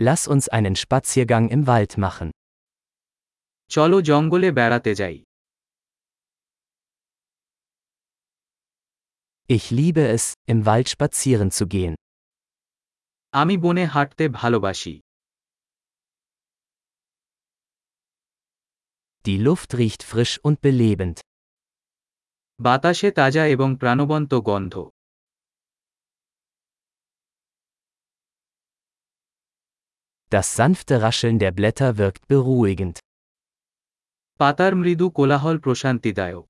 Lass uns einen Spaziergang im Wald machen. চলো জঙ্গলে বেড়াতে যাই Ich liebe es, im Wald spazieren zu gehen. আমি বনে হাঁটতে ভালোবাসি Die Luft riecht frisch und belebend. বাতাসে তাজা এবং প্রাণবন্ত গন্ধ Das sanfte Rascheln der Blätter wirkt beruhigend. পাতার মৃদু কোলাহল প্রশান্তিদায়ক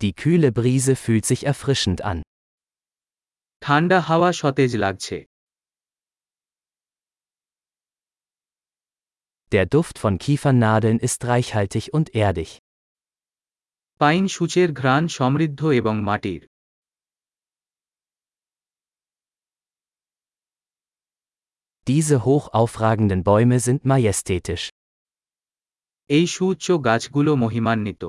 Die kühle Brise fühlt sich erfrischend an. ঠান্ডা হাওয়া সতেজ লাগছে Der Duft von Kiefernadeln ist reichhaltig und erdig. Pine সূচের ঘ্রাণ সমৃদ্ধ এবং মাটির Diese hoch aufragenden Bäume sind majestätisch. এই সুউচ্চ গাছগুলো মহিমান্বিত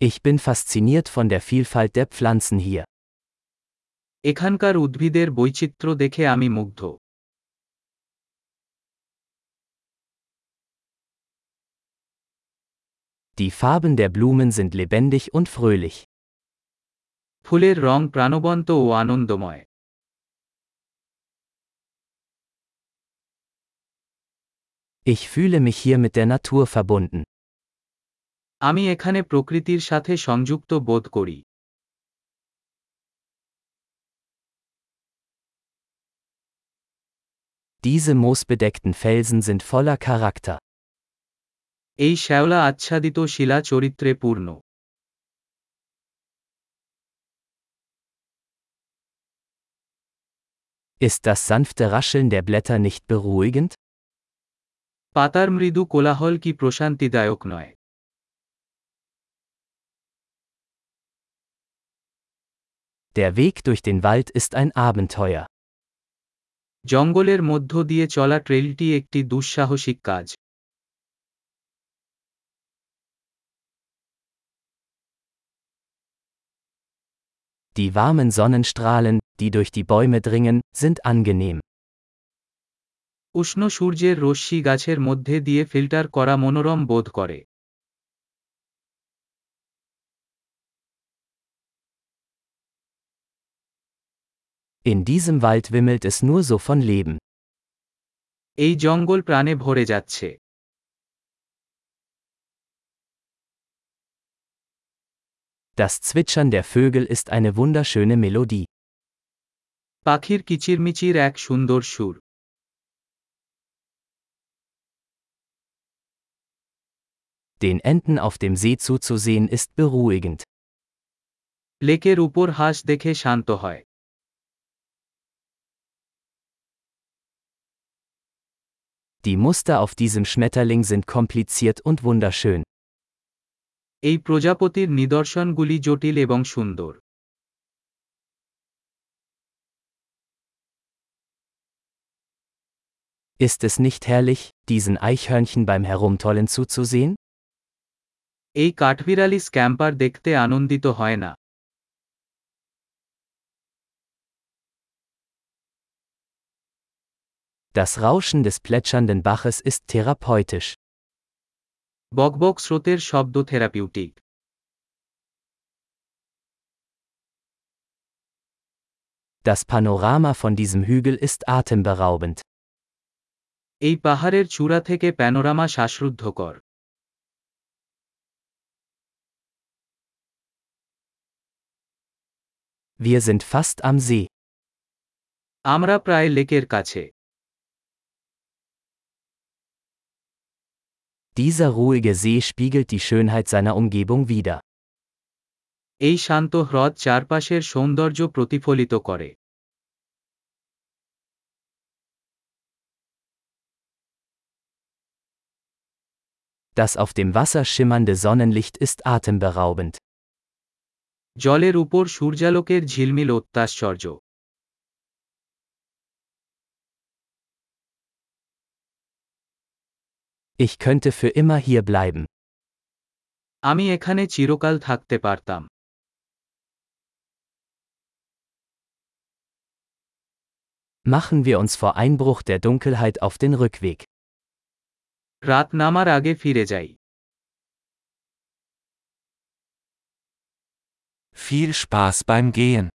Ich bin fasziniert von der Vielfalt der Pflanzen hier. এখানকার উদ্ভিদের বৈচিত্র্য দেখে আমি মুগ্ধ Die Farben der Blumen sind lebendig und fröhlich. ফুলের রং প্রাণবন্ত ও আনন্দময় Ich fühle mich hier mit der Natur verbunden. আমি এখানে প্রকৃতির সাথে সংযুক্ত বোধ করি Diese moosbedeckten Felsen sind voller Charakter. এই শ্যাওলা আচ্ছাদিত শিলা চরিত্রে পূর্ণ Ist das sanfte Rascheln der Blätter nicht beruhigend? পাতার মৃদু কোলাহল কি প্রশান্তিদায়ক নয় Der Weg durch den Wald ist ein Abenteuer. জঙ্গলের মধ্য দিয়ে চলা ট্রেলটি একটি দুঃসাহসিক কাজ Die warmen Sonnenstrahlen, die durch die Bäume dringen, sind angenehm. উষ্ণ সূর্যের রশ্মি গাছের মধ্যে দিয়ে ফিল্টার করা মনোরম বোধ করে In diesem Wald wimmelt es nur so von Leben. এই জঙ্গল প্রাণে ভরে যাচ্ছে Das Zwitschern der Vögel ist eine wunderschöne Melodie. পাখির কিচিরমিচির এক সুন্দর সুর Den Enten auf dem See zuzusehen ist beruhigend. লেকের উপর হাঁস দেখে শান্ত হয় Die Muster auf diesem Schmetterling sind kompliziert und wunderschön. এই প্রজাপতির নিদর্শনগুলি জটিল এবং সুন্দর Ist es nicht herrlich, diesen Eichhörnchen beim Herumtollen zuzusehen? এই কাঠবিড়ালি স্ক্যাম্পার দেখতে আনন্দিত হয় না Das Rauschen des plätschernden Baches ist therapeutisch. বকবক স্রোতের শব্দ therapeutic Das Panorama von diesem Hügel ist atemberaubend. এই পাহাড়ের চূড়া থেকে প্যানোরামা শ্বাসরুদ্ধকর Wir sind fast am See. আমরা প্রায় লেকের কাছে Dieser ruhige See spiegelt die Schönheit seiner Umgebung wider. এই শান্ত হ্রদ চারপাশের সৌন্দর্য প্রতিফলিত করে Das auf dem Wasser schimmernde Sonnenlicht ist atemberaubend. জলের উপর সূর্যালোকের ঝিলমিল অত্যাশ্চর্য Ich könnte für immer hier bleiben. আমি এখানে চিরকাল থাকতে পারতাম Machen wir uns vor Einbruch der Dunkelheit auf den Rückweg. রাত নামার আগে ফিরে যাই Viel Spaß beim Gehen.